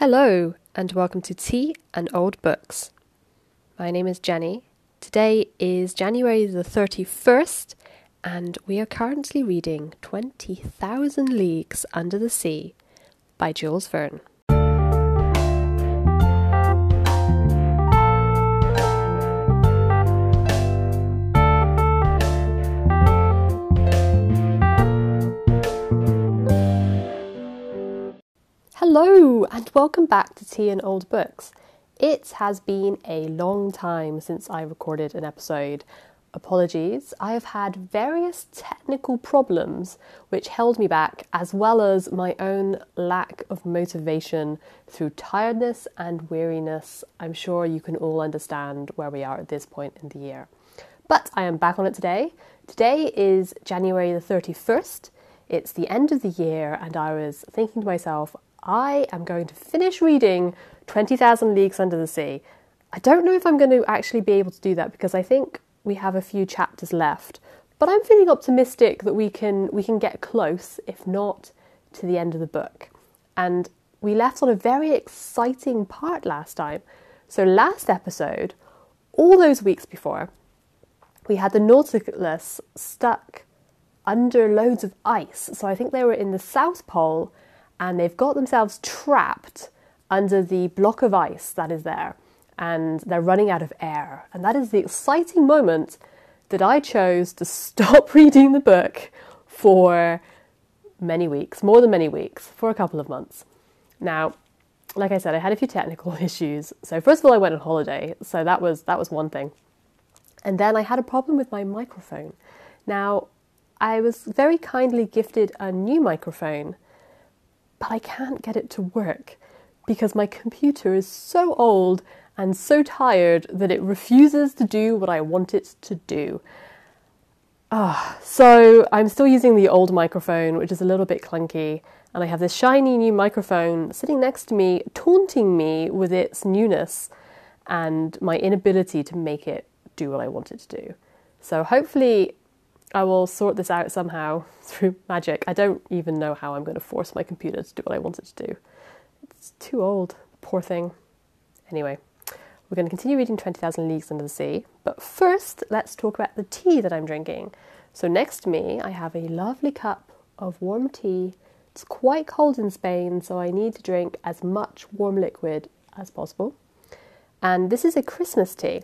Hello, and welcome to Tea and Old Books. My name is Jenny. Today is January the 31st, and we are currently reading 20,000 Leagues Under the Sea by Jules Verne. Hello, and welcome back to Tea and Old Books. It has been a long time since I recorded an episode. Apologies, I have had various technical problems which held me back, as well as my own lack of motivation through tiredness and weariness. I'm sure you can all understand where we are at this point in the year. But I am back on it today. Today is January the 31st. It's the end of the year, and I was thinking to myself, I am going to finish reading 20,000 Leagues Under the Sea. I don't know if I'm going to actually be able to do that because I think we have a few chapters left. But I'm feeling optimistic that we can we can get close, if not to the end of the book. And we left on a very exciting part last time. So last episode, all those weeks before, we had the Nautilus stuck under loads of ice. So I think they were in the South Pole and they've got themselves trapped under the block of ice that is there and they're running out of air. And that is the exciting moment that I chose to stop reading the book for many weeks, more than many weeks, for a couple of months. Now, like I said, I had a few technical issues. So first of all, I went on holiday, so that was that was one thing. And then I had a problem with my microphone. Now, I was very kindly gifted a new microphone but I can't get it to work because my computer is so old and so tired that it refuses to do what I want it to do. Ah, so I'm still using the old microphone, which is a little bit clunky, and I have this shiny new microphone sitting next to me, taunting me with its newness and my inability to make it do what I want it to do. So hopefully I will sort this out somehow through magic. I don't even know how I'm going to force my computer to do what I want it to do. It's too old, poor thing. Anyway, we're going to continue reading 20,000 Leagues Under the Sea, but first let's talk about the tea that I'm drinking. So, next to me, I have a lovely cup of warm tea. It's quite cold in Spain, so I need to drink as much warm liquid as possible. And this is a Christmas tea.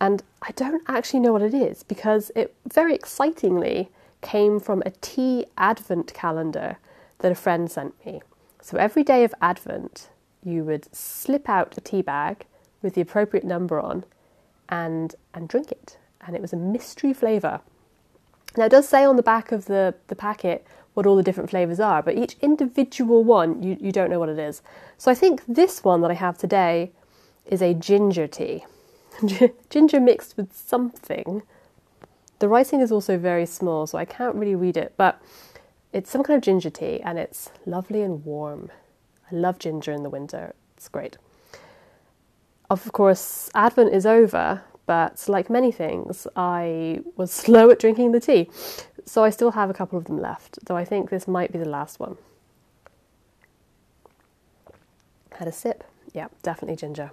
And I don't actually know what it is because it very excitingly came from a tea advent calendar that a friend sent me. So every day of Advent, you would slip out a tea bag with the appropriate number on and and drink it. And it was a mystery flavour. Now it does say on the back of the, the packet what all the different flavours are, but each individual one you, you don't know what it is. So I think this one that I have today is a ginger tea. Ginger mixed with something. The writing is also very small, so I can't really read it, but it's some kind of ginger tea and it's lovely and warm. I love ginger in the winter, it's great. Of course, Advent is over, but like many things, I was slow at drinking the tea, so I still have a couple of them left, though I think this might be the last one. Had a sip. Yeah, definitely ginger.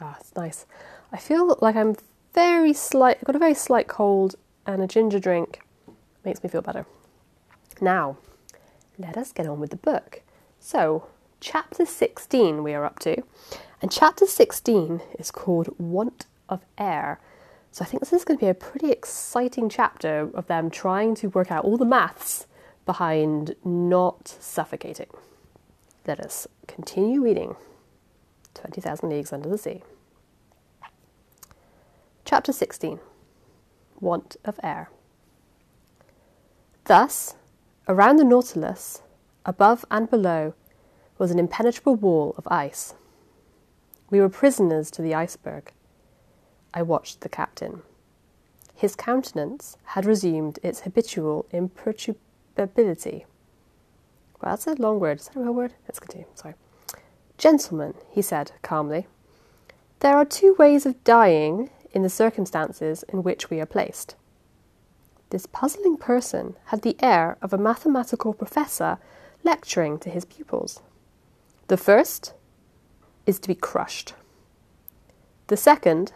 Ah, it's nice. I feel like I'm very slight, I've got a very slight cold, and a ginger drink makes me feel better. Now, let us get on with the book. So, chapter 16 we are up to, and chapter 16 is called Want of Air. So, I think this is going to be a pretty exciting chapter of them trying to work out all the maths behind not suffocating. Let us continue reading 20,000 Leagues Under the Sea. Chapter 16 Want of Air. Thus, around the Nautilus, above and below, was an impenetrable wall of ice. We were prisoners to the iceberg. I watched the captain. His countenance had resumed its habitual imperturbability. Well, that's a long word. Is that a real word? Let's continue. Sorry. Gentlemen, he said calmly, there are two ways of dying in the circumstances in which we are placed. This puzzling person had the air of a mathematical professor lecturing to his pupils. The first is to be crushed. The second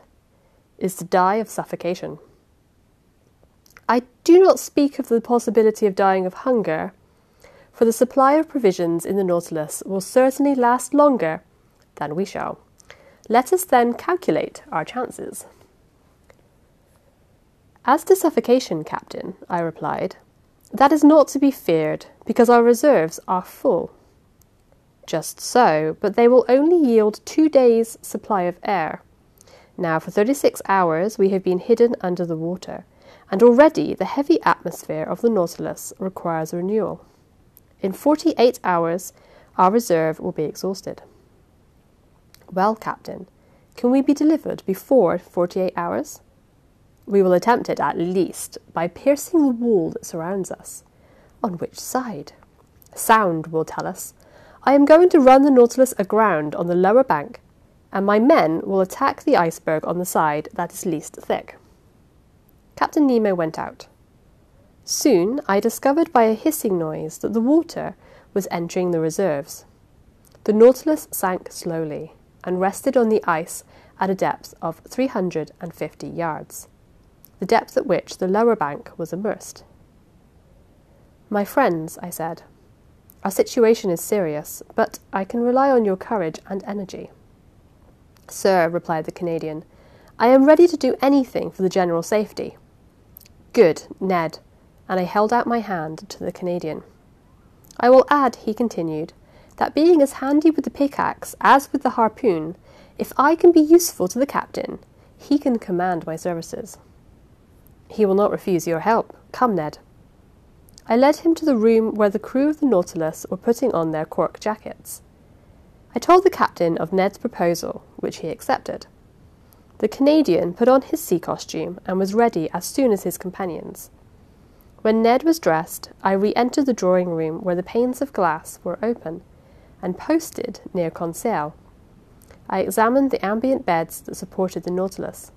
is to die of suffocation. I do not speak of the possibility of dying of hunger, for the supply of provisions in the Nautilus will certainly last longer than we shall. Let us then calculate our chances. As to suffocation, Captain, I replied, that is not to be feared, because our reserves are full. Just so, but they will only yield two days' supply of air. Now, for 36 hours, we have been hidden under the water, and already the heavy atmosphere of the Nautilus requires renewal. In 48 hours, our reserve will be exhausted. Well, Captain, can we be delivered before 48 hours? We will attempt it at least by piercing the wall that surrounds us. On which side? Sound will tell us. I am going to run the Nautilus aground on the lower bank, and my men will attack the iceberg on the side that is least thick. Captain Nemo went out. Soon I discovered by a hissing noise that the water was entering the reserves. The Nautilus sank slowly and rested on the ice at a depth of 350 yards, the depth at which the lower bank was immersed. My friends, I said, our situation is serious, but I can rely on your courage and energy. Sir, replied the Canadian, I am ready to do anything for the general safety. Good, Ned, and I held out my hand to the Canadian. I will add, he continued, that being as handy with the pickaxe as with the harpoon, if I can be useful to the captain, he can command my services. He will not refuse your help. Come, Ned. I led him to the room where the crew of the Nautilus were putting on their cork jackets. I told the captain of Ned's proposal, which he accepted. The Canadian put on his sea costume and was ready as soon as his companions. When Ned was dressed, I re entered the drawing room where the panes of glass were open and posted near Conseil. I examined the ambient beds that supported the Nautilus.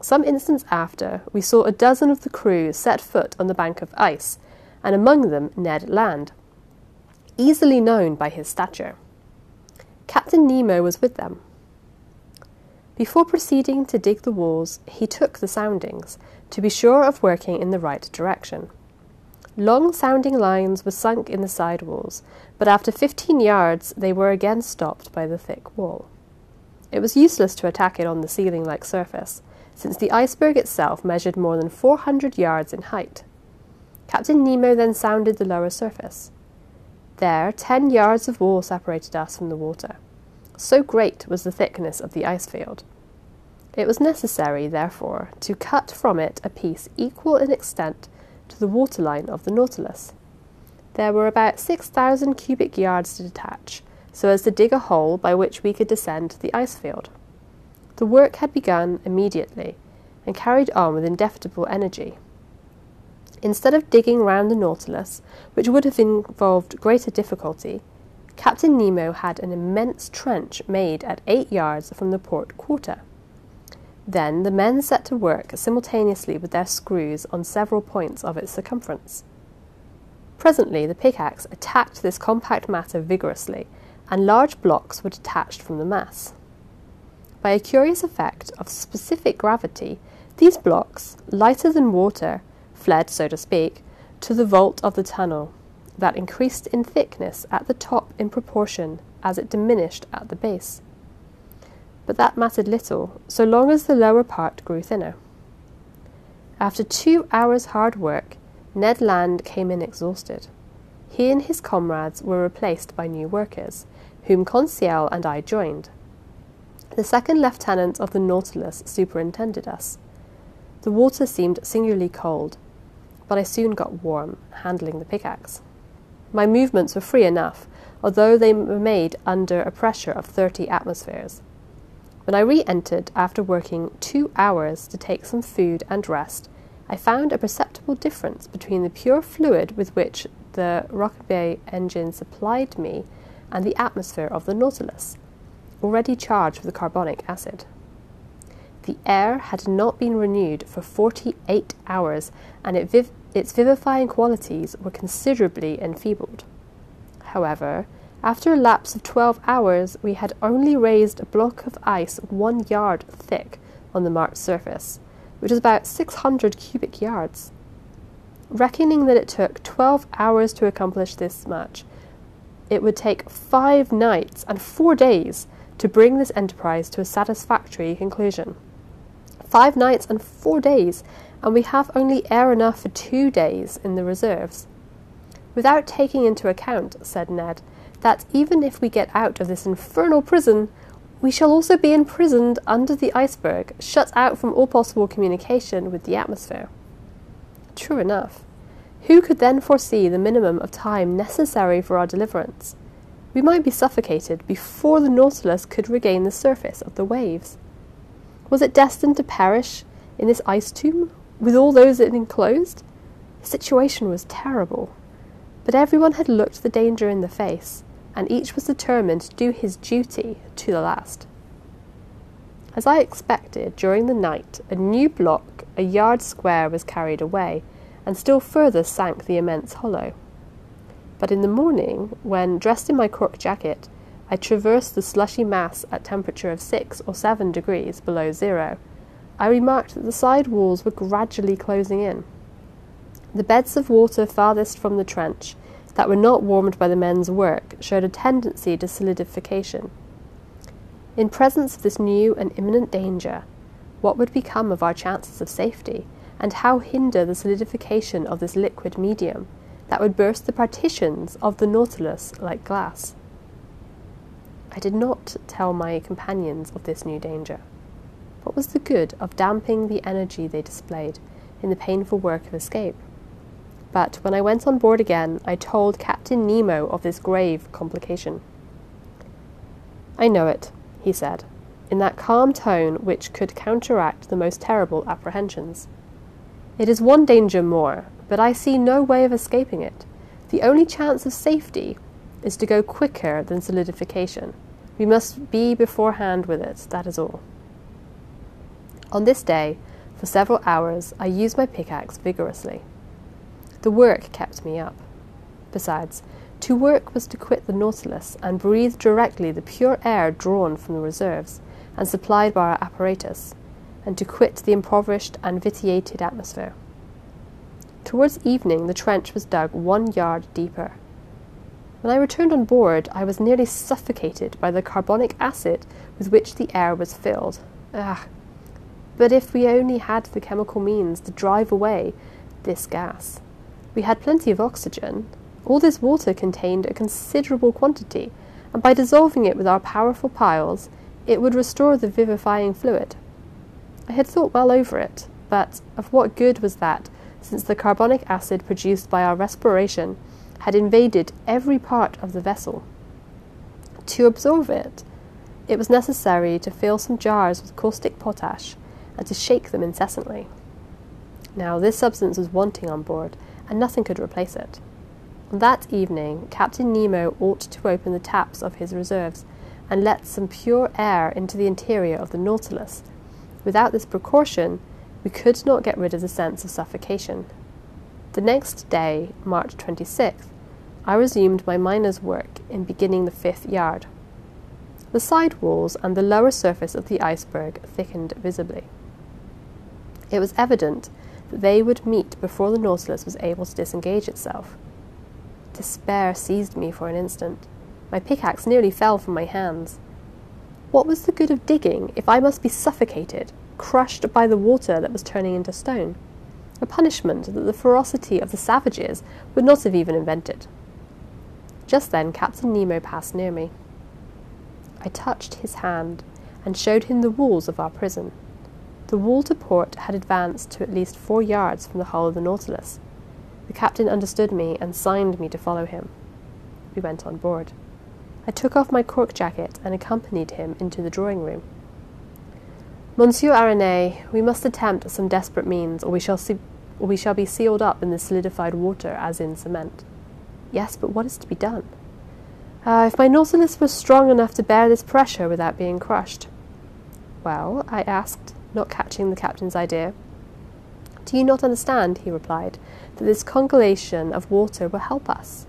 Some instants after, we saw a dozen of the crew set foot on the bank of ice, and among them Ned Land, easily known by his stature. Captain Nemo was with them. Before proceeding to dig the walls, he took the soundings to be sure of working in the right direction. Long sounding lines were sunk in the side walls, but after fifteen yards they were again stopped by the thick wall. It was useless to attack it on the ceiling like surface, since the iceberg itself measured more than four hundred yards in height. Captain Nemo then sounded the lower surface. There, ten yards of wall separated us from the water. So great was the thickness of the ice field. It was necessary, therefore, to cut from it a piece equal in extent to the waterline of the Nautilus. There were about 6,000 cubic yards to detach, so as to dig a hole by which we could descend the ice field. The work had begun immediately and carried on with indefatigable energy. Instead of digging round the Nautilus, which would have involved greater difficulty, Captain Nemo had an immense trench made at eight yards from the port quarter. Then the men set to work simultaneously with their screws on several points of its circumference. Presently the pickaxe attacked this compact matter vigorously, and large blocks were detached from the mass. By a curious effect of specific gravity, these blocks, lighter than water, fled, so to speak, to the vault of the tunnel, that increased in thickness at the top in proportion as it diminished at the base. But that mattered little, so long as the lower part grew thinner. After two hours' hard work, Ned Land came in exhausted. He and his comrades were replaced by new workers, whom Conseil and I joined. The second lieutenant of the Nautilus superintended us. The water seemed singularly cold, but I soon got warm, handling the pickaxe. My movements were free enough, although they were made under a pressure of thirty atmospheres. When I re entered after working two hours to take some food and rest, I found a perceptible difference between the pure fluid with which the Rouquayrol engine supplied me and the atmosphere of the Nautilus, already charged with carbonic acid. The air had not been renewed for 48 hours, and it viv- its vivifying qualities were considerably enfeebled. However, After a lapse of twelve hours, we had only raised a block of ice one yard thick on the marked surface, which is about 600 cubic yards. Reckoning that it took 12 hours to accomplish this much, it would take five nights and four days to bring this enterprise to a satisfactory conclusion. Five nights and four days, and we have only air enough for two days in the reserves. Without taking into account, said Ned, that even if we get out of this infernal prison, we shall also be imprisoned under the iceberg, shut out from all possible communication with the atmosphere. True enough. Who could then foresee the minimum of time necessary for our deliverance? We might be suffocated before the Nautilus could regain the surface of the waves. Was it destined to perish in this ice tomb, with all those it enclosed? The situation was terrible, but everyone had looked the danger in the face, and each was determined to do his duty to the last. As I expected, during the night, a new block, a yard square, was carried away, and still further sank the immense hollow. But in the morning, when, dressed in my cork jacket, I traversed the slushy mass at temperature of six or seven degrees below zero, I remarked that the side walls were gradually closing in. The beds of water farthest from the trench that were not warmed by the men's work showed a tendency to solidification. In presence of this new and imminent danger, what would become of our chances of safety, and how hinder the solidification of this liquid medium that would burst the partitions of the Nautilus like glass? I did not tell my companions of this new danger. What was the good of damping the energy they displayed in the painful work of escape? But when I went on board again, I told Captain Nemo of this grave complication. I know it, he said, in that calm tone which could counteract the most terrible apprehensions. It is one danger more, but I see no way of escaping it. The only chance of safety is to go quicker than solidification. We must be beforehand with it, that is all. On this day, for several hours, I used my pickaxe vigorously. The work kept me up. Besides, to work was to quit the Nautilus and breathe directly the pure air drawn from the reserves and supplied by our apparatus, and to quit the impoverished and vitiated atmosphere. Towards evening, the trench was dug one yard deeper. When I returned on board, I was nearly suffocated by the carbonic acid with which the air was filled. Ah! But if we only had the chemical means to drive away this gas. We had plenty of oxygen. All this water contained a considerable quantity, and by dissolving it with our powerful piles, it would restore the vivifying fluid. I had thought well over it, but of what good was that, since the carbonic acid produced by our respiration had invaded every part of the vessel? To absorb it, it was necessary to fill some jars with caustic potash and to shake them incessantly. Now, this substance was wanting on board, and nothing could replace it. That evening, Captain Nemo ought to open the taps of his reserves and let some pure air into the interior of the Nautilus. Without this precaution, we could not get rid of the sense of suffocation. The next day, March 26th, I resumed my miner's work in beginning the fifth yard. The side walls and the lower surface of the iceberg thickened visibly. It was evident that they would meet before the Nautilus was able to disengage itself. Despair seized me for an instant. My pickaxe nearly fell from my hands. What was the good of digging if I must be suffocated, crushed by the water that was turning into stone? A punishment that the ferocity of the savages would not have even invented. Just then Captain Nemo passed near me. I touched his hand and showed him the walls of our prison. The wall to port had advanced to at least four yards from the hull of the Nautilus. The captain understood me and signed me to follow him. We went on board. I took off my cork jacket and accompanied him into the drawing room. Monsieur Aronnax, we must attempt some desperate means, or we shall see, or we shall be sealed up in the solidified water as in cement. Yes, but what is to be done? Uh, if my Nautilus was strong enough to bear this pressure without being crushed. Well, I asked, not catching the captain's idea. Do you not understand, he replied, that this congelation of water will help us?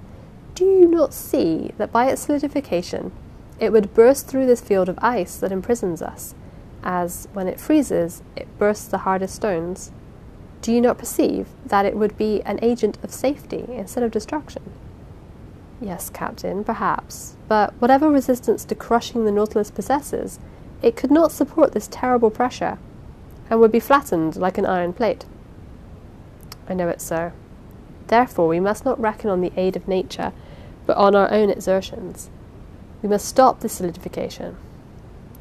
Do you not see that by its solidification it would burst through this field of ice that imprisons us, as, when it freezes, it bursts the hardest stones? Do you not perceive that it would be an agent of safety instead of destruction? Yes, Captain, perhaps, but whatever resistance to crushing the Nautilus possesses, it could not support this terrible pressure, and would be flattened like an iron plate. I know it, sir. Therefore, we must not reckon on the aid of nature, but on our own exertions. We must stop this solidification.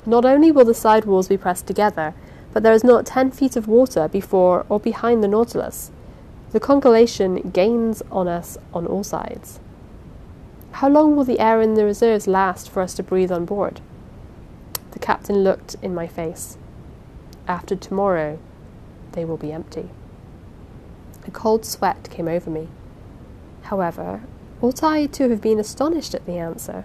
Not only will the side walls be pressed together, but there is not ten feet of water before or behind the Nautilus. The congelation gains on us on all sides. How long will the air in the reserves last for us to breathe on board? The captain looked in my face. After tomorrow, they will be empty. A cold sweat came over me. However, ought I to have been astonished at the answer?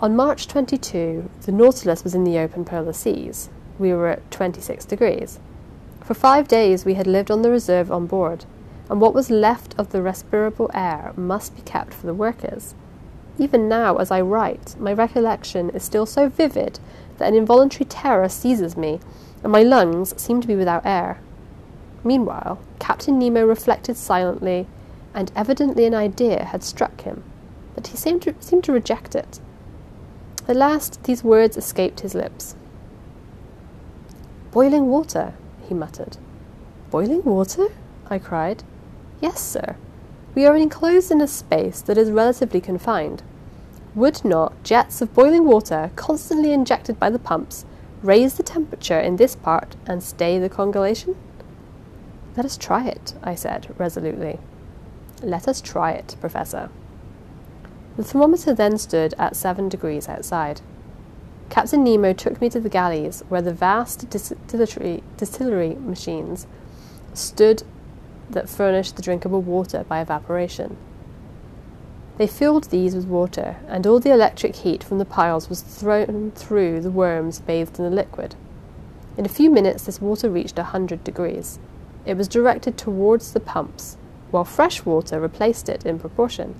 On March 22, the Nautilus was in the open polar seas. We were at 26 degrees. For five days we had lived on the reserve on board, and what was left of the respirable air must be kept for the workers. Even now, as I write, my recollection is still so vivid that an involuntary terror seizes me, and my lungs seem to be without air. Meanwhile, Captain Nemo reflected silently, and evidently an idea had struck him, but he seemed to, seemed to reject it. At last these words escaped his lips. Boiling water, he muttered. Boiling water? I cried. Yes, sir. We are enclosed in a space that is relatively confined. Would not jets of boiling water, constantly injected by the pumps, raise the temperature in this part and stay the congelation? Let us try it, I said resolutely. Let us try it, Professor. The thermometer then stood at seven degrees outside. Captain Nemo took me to the galleys where the vast distillery, distillery machines stood that furnished the drinkable water by evaporation. They filled these with water, and all the electric heat from the piles was thrown through the worms bathed in the liquid. In a few minutes, this water reached a hundred degrees. It was directed towards the pumps, while fresh water replaced it in proportion.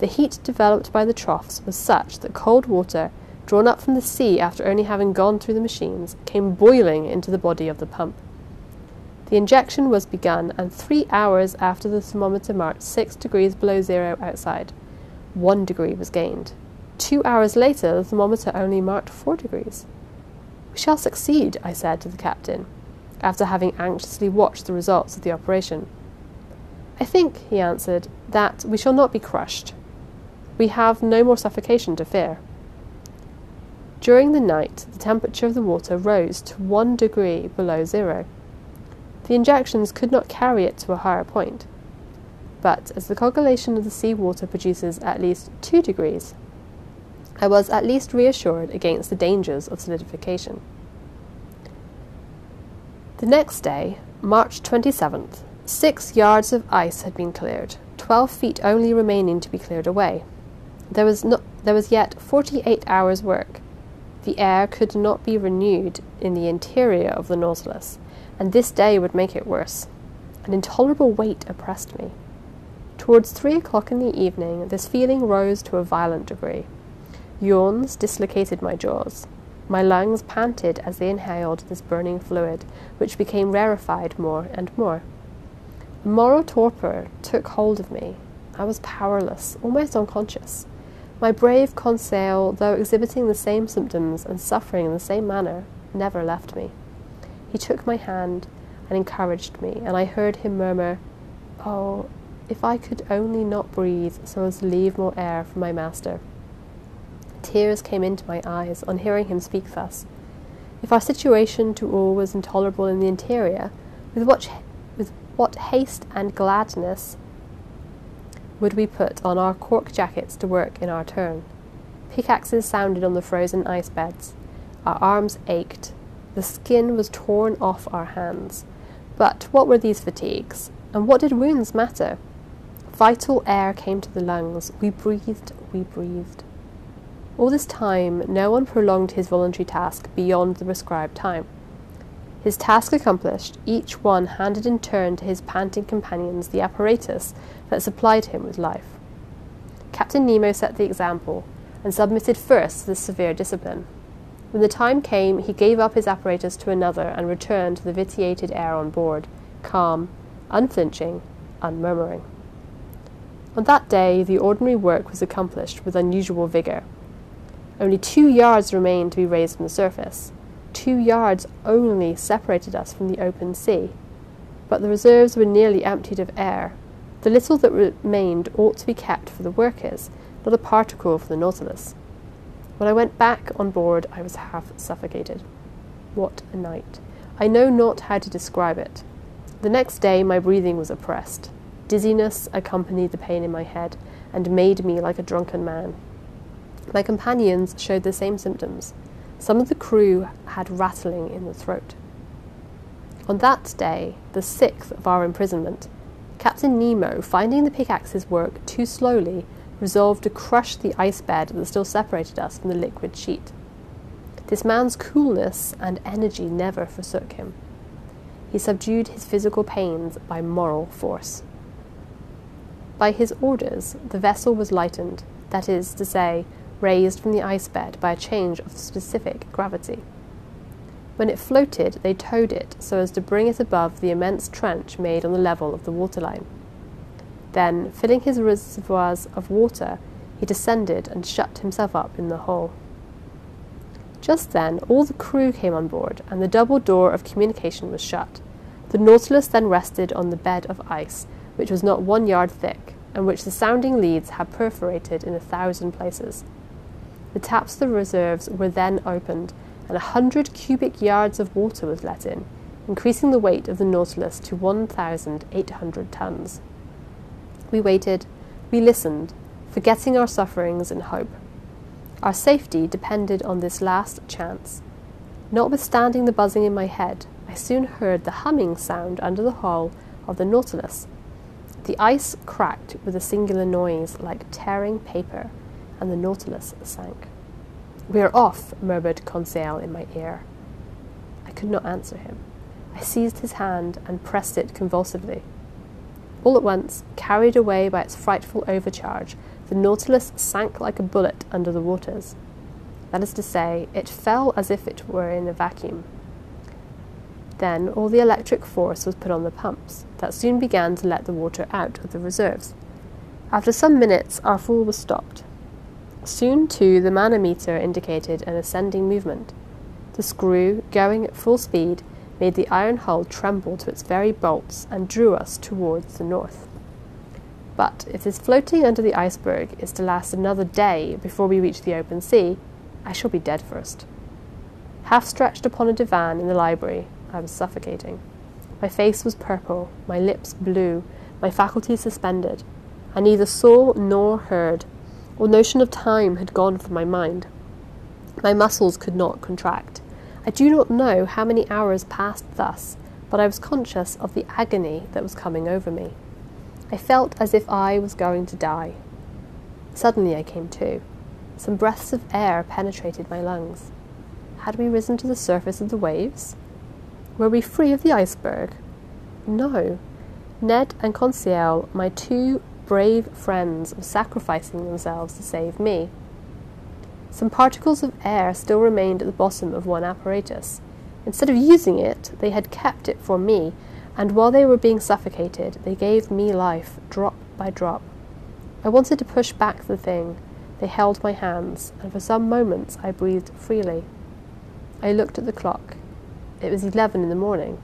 The heat developed by the troughs was such that cold water, drawn up from the sea after only having gone through the machines, came boiling into the body of the pump. The injection was begun, and three hours after the thermometer marked six degrees below zero outside, one degree was gained. Two hours later, the thermometer only marked four degrees. We shall succeed, I said to the captain, after having anxiously watched the results of the operation. I think, he answered, that we shall not be crushed we have no more suffocation to fear. During the night, the temperature of the water rose to one degree below zero. The injections could not carry it to a higher point. But as the coagulation of the sea water produces at least two degrees, I was at least reassured against the dangers of solidification. The next day, March 27th, six yards of ice had been cleared, 12 feet only remaining to be cleared away. There was, no, there was yet 48 hours' work. The air could not be renewed in the interior of the Nautilus, and this day would make it worse. An intolerable weight oppressed me. Towards three o'clock in the evening, this feeling rose to a violent degree. Yawns dislocated my jaws. My lungs panted as they inhaled this burning fluid, which became rarefied more and more. Moral torpor took hold of me. I was powerless, almost unconscious. My brave Conseil, though exhibiting the same symptoms and suffering in the same manner, never left me. He took my hand and encouraged me, and I heard him murmur, Oh, if I could only not breathe so as to leave more air for my master. Tears came into my eyes on hearing him speak thus. If our situation to all was intolerable in the interior, with what, with what haste and gladness would we put on our cork jackets to work in our turn. Pickaxes sounded on the frozen ice beds. Our arms ached. The skin was torn off our hands. But what were these fatigues? And what did wounds matter? Vital air came to the lungs. We breathed, we breathed. All this time, no one prolonged his voluntary task beyond the prescribed time. His task accomplished, each one handed in turn to his panting companions the apparatus that supplied him with life. Captain Nemo set the example and submitted first to the severe discipline. When the time came, he gave up his apparatus to another and returned to the vitiated air on board, calm, unflinching, unmurmuring. On that day, the ordinary work was accomplished with unusual vigour. Only two yards remained to be raised from the surface. Two yards only separated us from the open sea. But the reserves were nearly emptied of air. The little that remained ought to be kept for the workers, not a particle for the Nautilus. When I went back on board, I was half suffocated. What a night! I know not how to describe it. The next day, my breathing was oppressed. Dizziness accompanied the pain in my head and made me like a drunken man. My companions showed the same symptoms. Some of the crew had rattling in the throat. On that day, the sixth of our imprisonment, Captain Nemo, finding the pickaxes work too slowly, resolved to crush the ice bed that still separated us from the liquid sheet. This man's coolness and energy never forsook him. He subdued his physical pains by moral force. By his orders, the vessel was lightened, that is to say, raised from the ice bed by a change of specific gravity. When it floated, they towed it so as to bring it above the immense trench made on the level of the waterline. Then, filling his reservoirs of water, he descended and shut himself up in the hole. Just then, all the crew came on board, and the double door of communication was shut. The Nautilus then rested on the bed of ice, which was not one yard thick, and which the sounding leads had perforated in a thousand places. The taps of the reserves were then opened, and a hundred cubic yards of water was let in, increasing the weight of the Nautilus to 1,800 tons. We waited, we listened, forgetting our sufferings in hope. Our safety depended on this last chance. Notwithstanding the buzzing in my head, I soon heard the humming sound under the hull of the Nautilus. The ice cracked with a singular noise like tearing paper, and the Nautilus sank. We are off, murmured Conseil in my ear. I could not answer him. I seized his hand and pressed it convulsively. All at once, carried away by its frightful overcharge, the Nautilus sank like a bullet under the waters. That is to say, it fell as if it were in a vacuum. Then all the electric force was put on the pumps, that soon began to let the water out of the reserves. After some minutes, our fall was stopped. Soon, too, the manometer indicated an ascending movement. The screw, going at full speed, made the iron hull tremble to its very bolts and drew us towards the north. But if this floating under the iceberg is to last another day before we reach the open sea, I shall be dead first. Half stretched upon a divan in the library, I was suffocating. My face was purple, my lips blue, my faculties suspended. I neither saw nor heard. All notion of time had gone from my mind. My muscles could not contract. I do not know how many hours passed thus, but I was conscious of the agony that was coming over me. I felt as if I was going to die. Suddenly I came to. Some breaths of air penetrated my lungs. Had we risen to the surface of the waves? Were we free of the iceberg? No. Ned and Conseil, my two brave friends, were sacrificing themselves to save me. Some particles of air still remained at the bottom of one apparatus. Instead of using it, they had kept it for me, and while they were being suffocated, they gave me life, drop by drop. I wanted to push back the thing. They held my hands, and for some moments I breathed freely. I looked at the clock. It was eleven in the morning.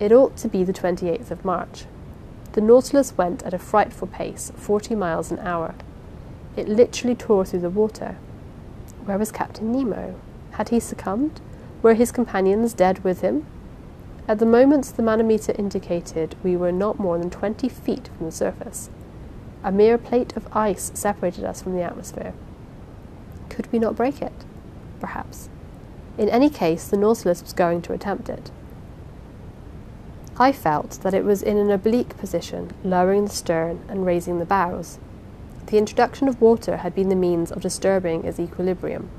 It ought to be the 28th of March. The Nautilus went at a frightful pace, 40 miles an hour. It literally tore through the water. Where was Captain Nemo? Had he succumbed? Were his companions dead with him? At the moment the manometer indicated we were not more than twenty feet from the surface. A mere plate of ice separated us from the atmosphere. Could we not break it? Perhaps. In any case, the Nautilus was going to attempt it. I felt that it was in an oblique position, lowering the stern and raising the bows. The introduction of water had been the means of disturbing its equilibrium.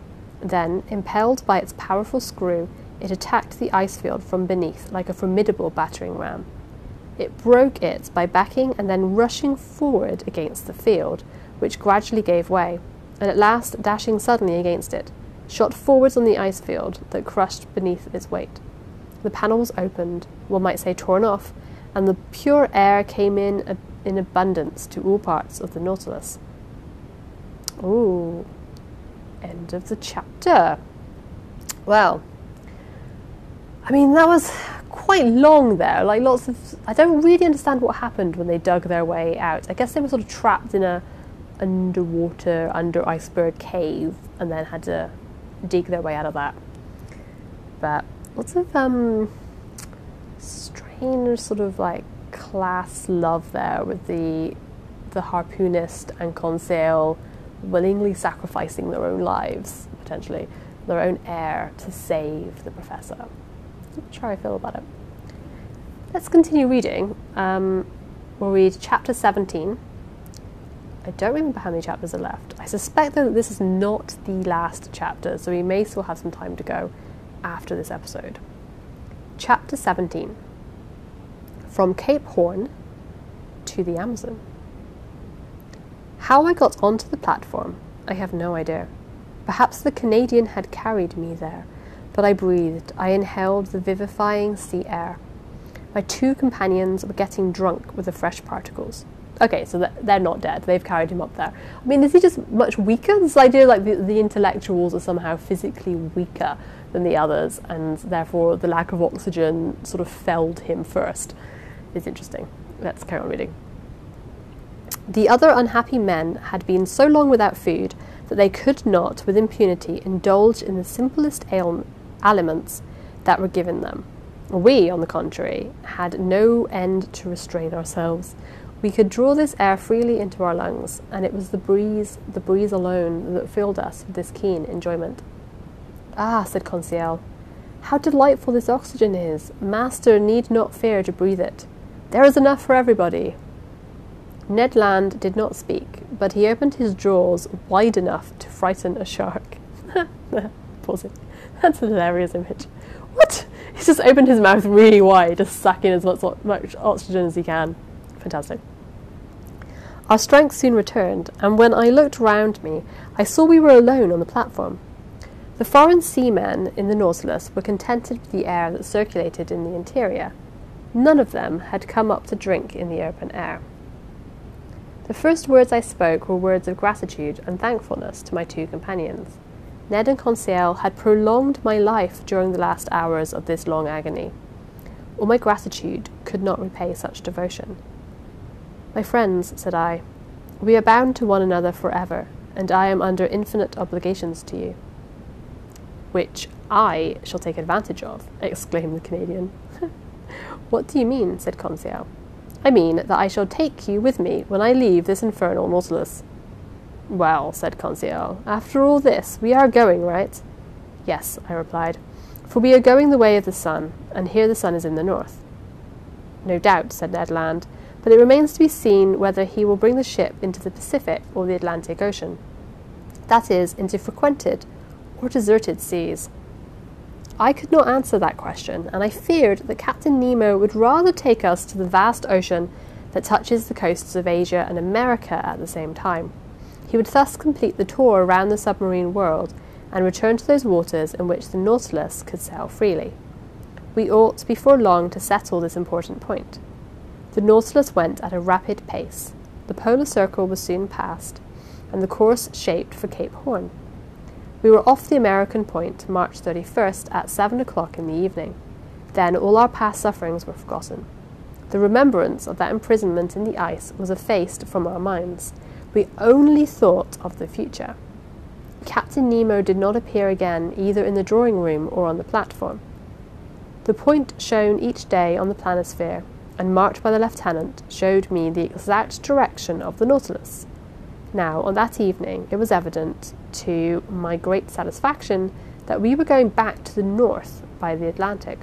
Then, impelled by its powerful screw, it attacked the ice field from beneath like a formidable battering ram. It broke it by backing and then rushing forward against the field, which gradually gave way, and at last, dashing suddenly against it, shot forwards on the ice field that crushed beneath its weight. The panel was opened, one might say torn off, and the pure air came in in abundance to all parts of the Nautilus. Ooh, end of the chapter. Well, I mean, that was quite long there. Like lots of, I don't really understand what happened when they dug their way out. I guess they were sort of trapped in a underwater, under iceberg cave, and then had to dig their way out of that. But lots of um, strange sort of like class love there with the the harpoonist and Conseil willingly sacrificing their own lives, potentially their own air, to save the professor. Not sure I feel about it. Let's continue reading. Um, we'll read chapter 17. I don't remember how many chapters are left. I suspect that this is not the last chapter, so we may still have some time to go after this episode. Chapter 17 From Cape Horn to the Amazon. How I got onto the platform, I have no idea. Perhaps the Canadian had carried me there, but I breathed, I inhaled the vivifying sea air. My two companions were getting drunk with the fresh particles. Okay, so they're not dead. They've carried him up there. I mean, is he just much weaker? This idea like the, the intellectuals are somehow physically weaker than the others, and therefore the lack of oxygen sort of felled him first is interesting. Let's carry on reading. The other unhappy men had been so long without food that they could not, with impunity, indulge in the simplest ail- aliments that were given them. We, on the contrary, had no end to restrain ourselves. We could draw this air freely into our lungs, and it was the breeze, the breeze alone, that filled us with this keen enjoyment. Ah, said Conseil, how delightful this oxygen is! Master need not fear to breathe it. There is enough for everybody. Ned Land did not speak, but he opened his jaws wide enough to frighten a shark. Pause it. That's a hilarious image. What? He's just opened his mouth really wide, just sucking as much, much oxygen as he can. Fantastic. Our strength soon returned, and when I looked round me, I saw we were alone on the platform. The foreign seamen in the Nautilus were contented with the air that circulated in the interior. None of them had come up to drink in the open air. The first words I spoke were words of gratitude and thankfulness to my two companions. Ned and Conseil had prolonged my life during the last hours of this long agony. All my gratitude could not repay such devotion. My friends, said I, we are bound to one another forever, and I am under infinite obligations to you. Which I shall take advantage of, exclaimed the Canadian. what do you mean? said Conseil. I mean that I shall take you with me when I leave this infernal Nautilus. Well, said Conseil, after all this, we are going, right? Yes, I replied, for we are going the way of the sun, and here the sun is in the north. No doubt, said Ned Land, but it remains to be seen whether he will bring the ship into the Pacific or the Atlantic Ocean. That is, into frequented or deserted seas. I could not answer that question, and I feared that Captain Nemo would rather take us to the vast ocean that touches the coasts of Asia and America at the same time. He would thus complete the tour around the submarine world and return to those waters in which the Nautilus could sail freely. We ought before long to settle this important point. The Nautilus went at a rapid pace. The polar circle was soon passed, and the course shaped for Cape Horn. We were off the American point March 31st at 7 o'clock in the evening. Then all our past sufferings were forgotten. The remembrance of that imprisonment in the ice was effaced from our minds. We only thought of the future. Captain Nemo did not appear again either in the drawing room or on the platform. The point shown each day on the planisphere and marked by the lieutenant showed me the exact direction of the Nautilus. Now, on that evening, it was evident, to my great satisfaction, that we were going back to the north by the Atlantic.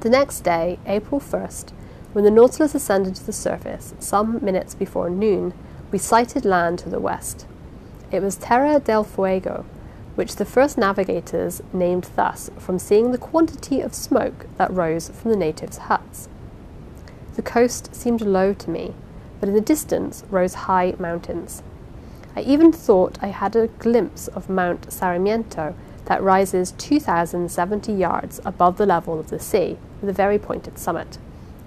The next day, April 1st, when the Nautilus ascended to the surface, some minutes before noon, we sighted land to the west. It was Terra del Fuego, which the first navigators named thus from seeing the quantity of smoke that rose from the natives' huts. The coast seemed low to me, but in the distance rose high mountains. I even thought I had a glimpse of Mount Sarmiento that rises 2,070 yards above the level of the sea with a very pointed summit,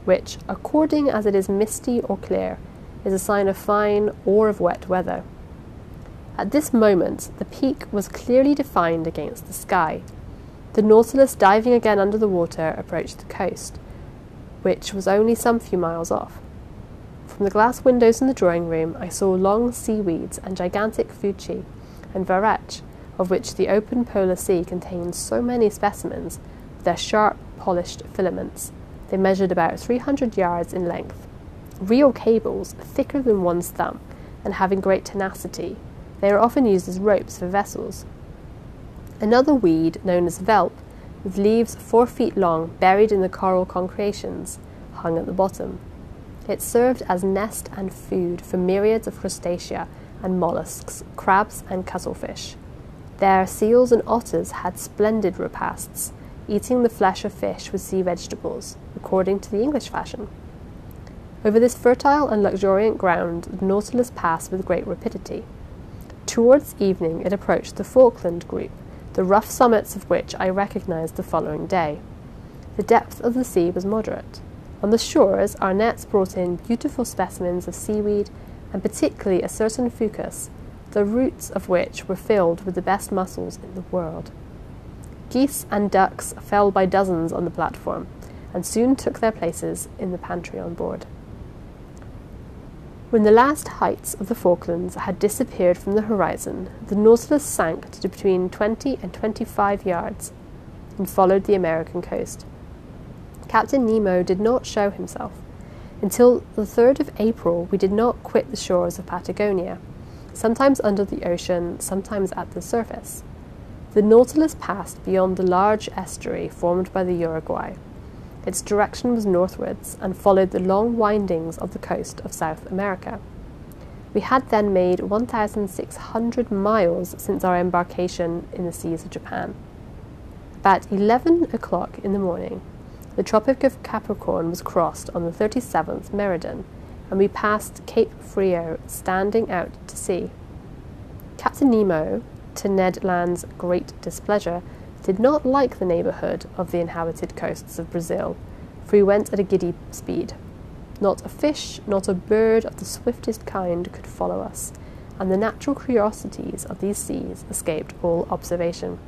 which, according as it is misty or clear, is a sign of fine or of wet weather. At this moment, the peak was clearly defined against the sky. The Nautilus, diving again under the water, approached the coast, which was only some few miles off. From the glass windows in the drawing room, I saw long seaweeds and gigantic fuci and varech, of which the open polar sea contains so many specimens, with their sharp, polished filaments. They measured about 300 yards in length. Real cables, thicker than one's thumb, and having great tenacity, they are often used as ropes for vessels. Another weed, known as velp, with leaves four feet long buried in the coral concretions, hung at the bottom. It served as nest and food for myriads of crustacea and mollusks, crabs and cuttlefish. There, seals and otters had splendid repasts, eating the flesh of fish with sea vegetables, according to the English fashion. Over this fertile and luxuriant ground, the Nautilus passed with great rapidity. Towards evening, it approached the Falkland group, the rough summits of which I recognized the following day. The depth of the sea was moderate. On the shores, our nets brought in beautiful specimens of seaweed, and particularly a certain fucus, the roots of which were filled with the best mussels in the world. Geese and ducks fell by dozens on the platform, and soon took their places in the pantry on board. When the last heights of the Falklands had disappeared from the horizon, the Nautilus sank to between 20 and 25 yards and followed the American coast. Captain Nemo did not show himself. Until the 3rd of April, we did not quit the shores of Patagonia, sometimes under the ocean, sometimes at the surface. The Nautilus passed beyond the large estuary formed by the Uruguay. Its direction was northwards and followed the long windings of the coast of South America. We had then made 1,600 miles since our embarkation in the seas of Japan. About 11 o'clock in the morning, the Tropic of Capricorn was crossed on the 37th meridian, and we passed Cape Frio standing out to sea. Captain Nemo, to Ned Land's great displeasure, did not like the neighbourhood of the inhabited coasts of Brazil, for he went at a giddy speed. Not a fish, not a bird of the swiftest kind could follow us, and the natural curiosities of these seas escaped all observation.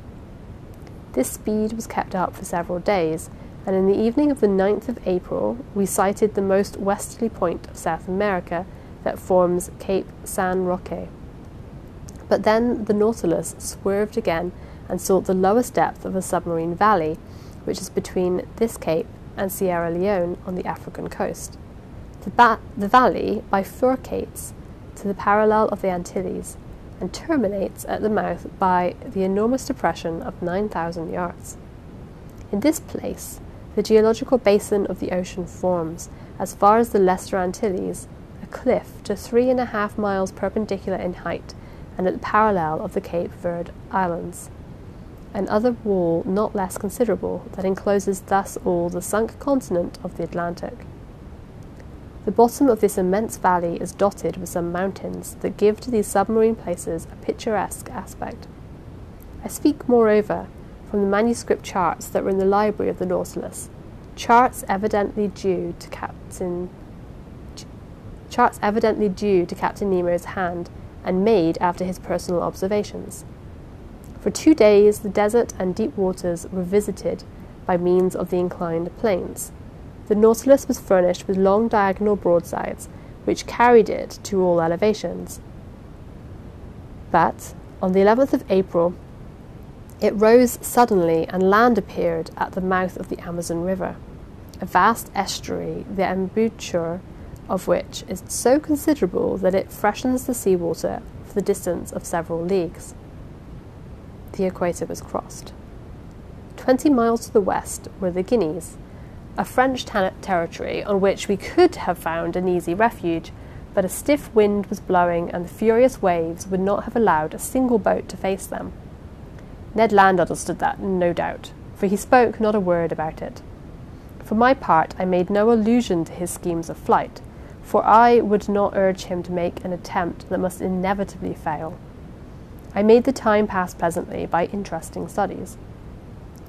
This speed was kept up for several days, and in the evening of the 9th of April we sighted the most westerly point of South America that forms Cape San Roque. But then the Nautilus swerved again and sought the lowest depth of a submarine valley, which is between this cape and Sierra Leone on the African coast. The, ba- the valley bifurcates to the parallel of the Antilles and terminates at the mouth by the enormous depression of 9,000 yards. In this place, the geological basin of the ocean forms, as far as the Lesser Antilles, a cliff to three and a half miles perpendicular in height and at the parallel of the Cape Verde Islands another wall not less considerable that encloses thus all the sunk continent of the Atlantic. The bottom of this immense valley is dotted with some mountains that give to these submarine places a picturesque aspect. I speak, moreover, from the manuscript charts that were in the library of the Nautilus, charts evidently due to Captain charts evidently due to Captain Nemo's hand and made after his personal observations. For two days, the desert and deep waters were visited by means of the inclined planes. The Nautilus was furnished with long diagonal broadsides, which carried it to all elevations. But on the 11th of April, it rose suddenly and land appeared at the mouth of the Amazon River, a vast estuary, the embouchure of which is so considerable that it freshens the seawater for the distance of several leagues the equator was crossed. Twenty miles to the west were the Guianas, a French territory on which we could have found an easy refuge, but a stiff wind was blowing and the furious waves would not have allowed a single boat to face them. Ned Land understood that, no doubt, for he spoke not a word about it. For my part, I made no allusion to his schemes of flight, for I would not urge him to make an attempt that must inevitably fail. I made the time pass pleasantly by interesting studies.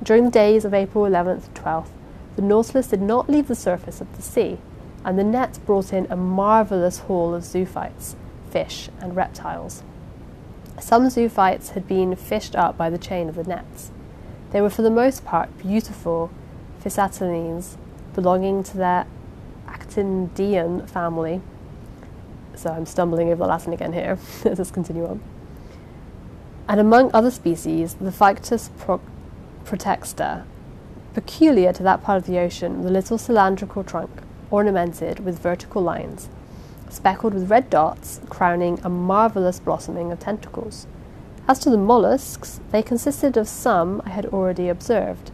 During the days of April 11th and 12th, the Nautilus did not leave the surface of the sea, and the nets brought in a marvellous haul of zoophytes, fish, and reptiles. Some zoophytes had been fished up by the chain of the nets. They were for the most part beautiful Physatelines belonging to their Actinideian family. So I'm stumbling over the Latin again here. Let's continue on. And among other species, the Phyctus pro- protexta, peculiar to that part of the ocean, the little cylindrical trunk, ornamented with vertical lines, speckled with red dots, crowning a marvellous blossoming of tentacles. As to the mollusks, they consisted of some I had already observed.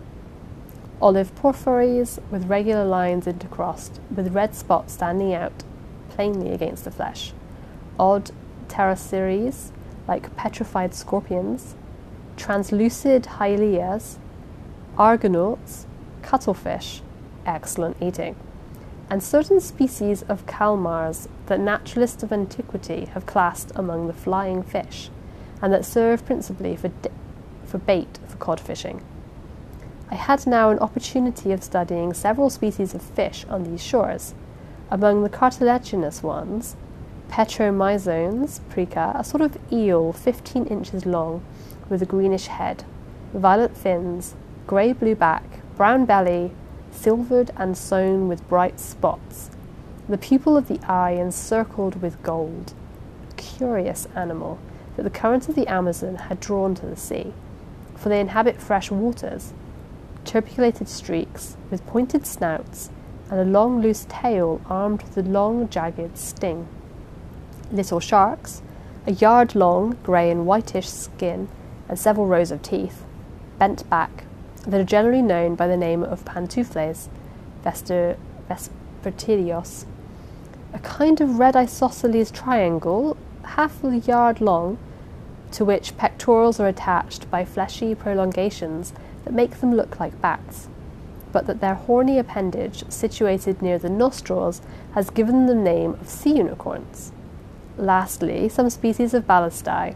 Olive porphyries with regular lines intercrossed, with red spots standing out plainly against the flesh. Odd pteroceres, like petrified scorpions, translucid hylias, argonauts, cuttlefish, excellent eating, and certain species of calmars that naturalists of antiquity have classed among the flying fish, and that serve principally for, di- for bait for cod fishing. I had now an opportunity of studying several species of fish on these shores. Among the cartilaginous ones, Petromyzones prica, a sort of eel 15 inches long with a greenish head, violet fins, grey blue back, brown belly, silvered and sewn with bright spots, the pupil of the eye encircled with gold. A curious animal that the current of the Amazon had drawn to the sea, for they inhabit fresh waters tuberculated streaks with pointed snouts and a long loose tail armed with a long jagged sting. Little sharks, a yard long, grey and whitish skin, and several rows of teeth, bent back, that are generally known by the name of pantoufles, Vester, vespertilios, a kind of red isosceles triangle, half a yard long, to which pectorals are attached by fleshy prolongations that make them look like bats, but that their horny appendage, situated near the nostrils, has given them the name of sea unicorns. Lastly, some species of ballistae,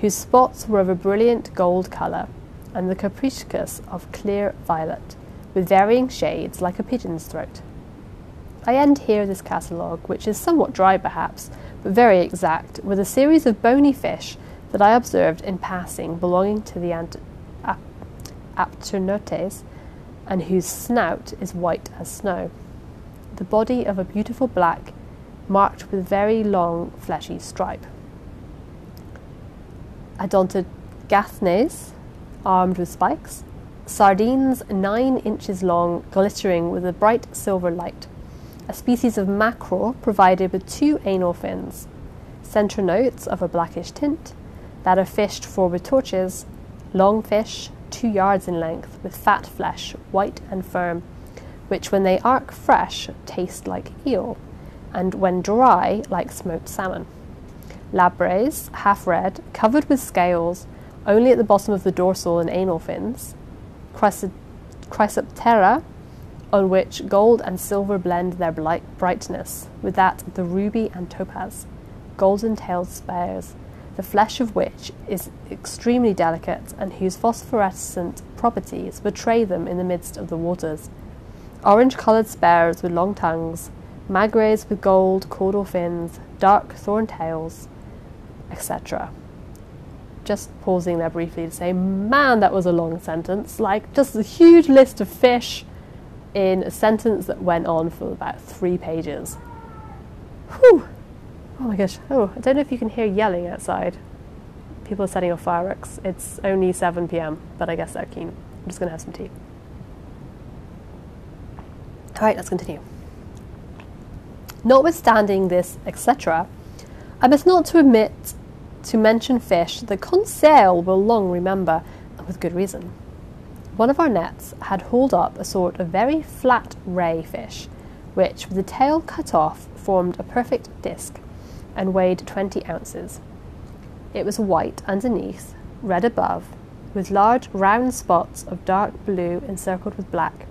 whose spots were of a brilliant gold colour, and the capriscus of clear violet, with varying shades like a pigeon's throat. I end here this catalogue, which is somewhat dry perhaps, but very exact, with a series of bony fish that I observed in passing belonging to the ant- Apternotes, and whose snout is white as snow. The body of a beautiful black, marked with very long fleshy stripe. Odontognathes, armed with spikes. Sardines nine inches long, glittering with a bright silver light. A species of mackerel provided with two anal fins. Centronotes of a blackish tint that are fished for with torches. Long fish, two yards in length, with fat flesh, white and firm, which when they arc fresh taste like eel, and when dry like smoked salmon. Labres, half red, covered with scales, only at the bottom of the dorsal and anal fins. Chrysoptera, on which gold and silver blend their brightness, with that of the ruby and topaz. Golden tailed spares, the flesh of which is extremely delicate and whose phosphorescent properties betray them in the midst of the waters. Orange coloured spares with long tongues, magres with gold caudal fins, dark thorn tails, etc. Just pausing there briefly to say, man, that was a long sentence. Like, just a huge list of fish in a sentence that went on for about three pages. Whew! Oh my gosh. Oh, I don't know if you can hear yelling outside. People are setting off fireworks. It's only 7 pm, but I guess they're keen. I'm just going to have some tea. All right, let's continue. Notwithstanding this, etc., I must not to omit to mention fish that Conseil will long remember, and with good reason. One of our nets had hauled up a sort of very flat ray fish, which, with the tail cut off, formed a perfect disc and weighed 20 ounces. It was white underneath, red above, with large round spots of dark blue encircled with black.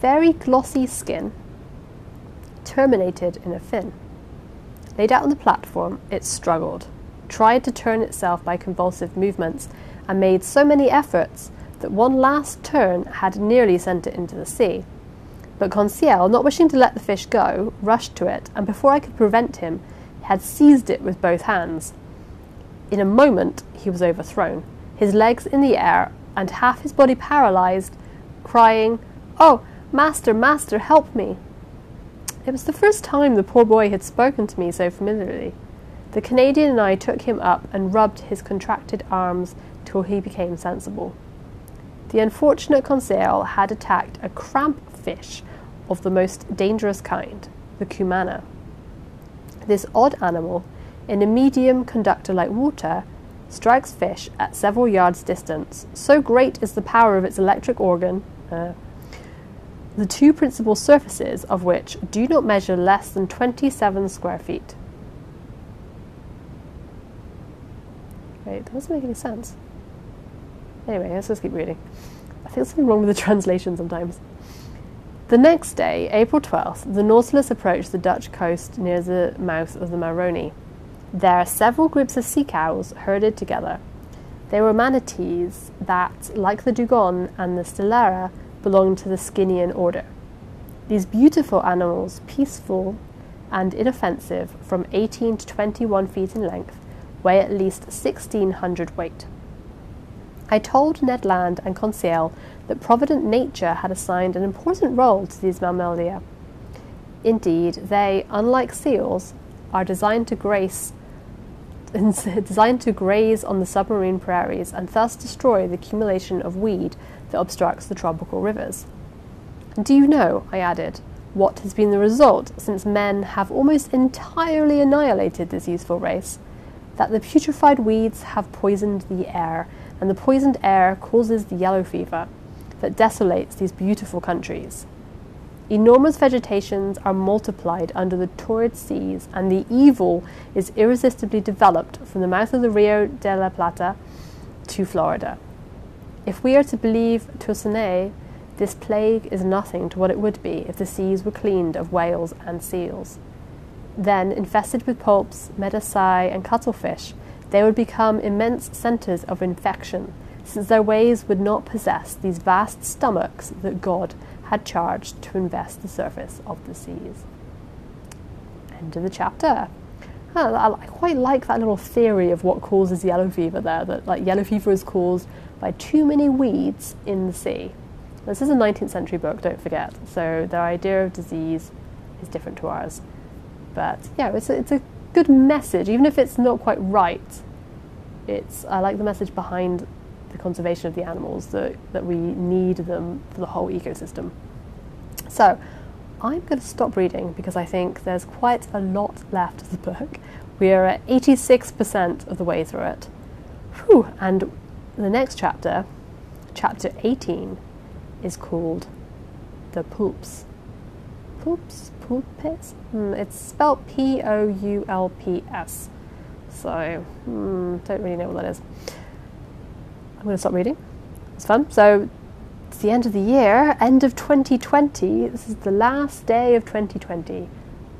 Very glossy skin, terminated in a fin. Laid out on the platform, it struggled, tried to turn itself by convulsive movements, and made so many efforts that one last turn had nearly sent it into the sea. But Conseil, not wishing to let the fish go, rushed to it, and before I could prevent him, had seized it with both hands. In a moment, he was overthrown, his legs in the air and half his body paralyzed, crying, Oh, master, master, help me! It was the first time the poor boy had spoken to me so familiarly. The Canadian and I took him up and rubbed his contracted arms till he became sensible. The unfortunate Conseil had attacked a cramp fish of the most dangerous kind, the cumana. This odd animal, in a medium conductor like water, strikes fish at several yards distance. So great is the power of its electric organ, uh, the two principal surfaces of which do not measure less than 27 square feet. Wait, that doesn't make any sense. Anyway, let's just keep reading. I feel something wrong with the translation sometimes. The next day, April 12th, the Nautilus approached the Dutch coast near the mouth of the Maroni. There, are several groups of sea cows herded together. They were manatees that, like the dugong and the stellara, belonged to the Skinnian order. These beautiful animals, peaceful and inoffensive, from 18 to 21 feet in length, weigh at least 1600 weight. I told Ned Land and Conseil that provident nature had assigned an important role to these mammalia. Indeed, they, unlike seals, are designed to grace designed to graze on the submarine prairies and thus destroy the accumulation of weed that obstructs the tropical rivers. Do you know, I added, what has been the result since men have almost entirely annihilated this useful race? That the putrefied weeds have poisoned the air and the poisoned air causes the yellow fever that desolates these beautiful countries. Enormous vegetations are multiplied under the torrid seas, and the evil is irresistibly developed from the mouth of the Rio de la Plata to Florida. If we are to believe Toussenel, this plague is nothing to what it would be if the seas were cleaned of whales and seals. Then, infested with poulps, medusae, and cuttlefish, they would become immense centres of infection, since their ways would not possess these vast stomachs that God had charged to invest the surface of the seas. End of the chapter. I quite like that little theory of what causes yellow fever there, that like yellow fever is caused by too many weeds in the sea. This is a 19th century book, don't forget, so their idea of disease is different to ours. But yeah, it's a, it's a good message, even if it's not quite right. It's I like the message behind the conservation of the animals that, that we need them for the whole ecosystem. So I'm going to stop reading because I think there's quite a lot left of the book. We are at 86% of the way through it. Whew, and the next chapter, chapter 18, is called The Poops. Poops? Poulpes? Mm, it's spelled P O U L P S. So, mm, don't really know what that is. I'm going to stop reading. It's fun. So, it's the end of the year, end of 2020. This is the last day of 2020.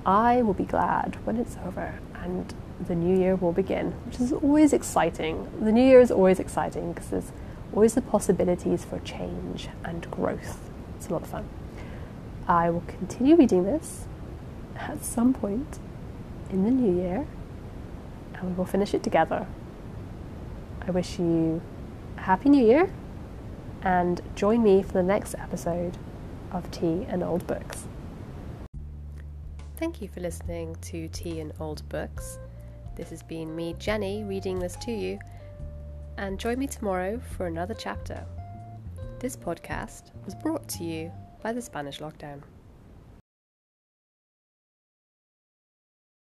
I will be glad when it's over and the new year will begin, which is always exciting. The new year is always exciting because there's always the possibilities for change and growth. It's a lot of fun. I will continue reading this at some point in the new year and we will finish it together. I wish you a happy new year and join me for the next episode of Tea and Old Books. Thank you for listening to Tea and Old Books. This has been me, Jenny, reading this to you, and join me tomorrow for another chapter. This podcast was brought to you by the Spanish Lockdown.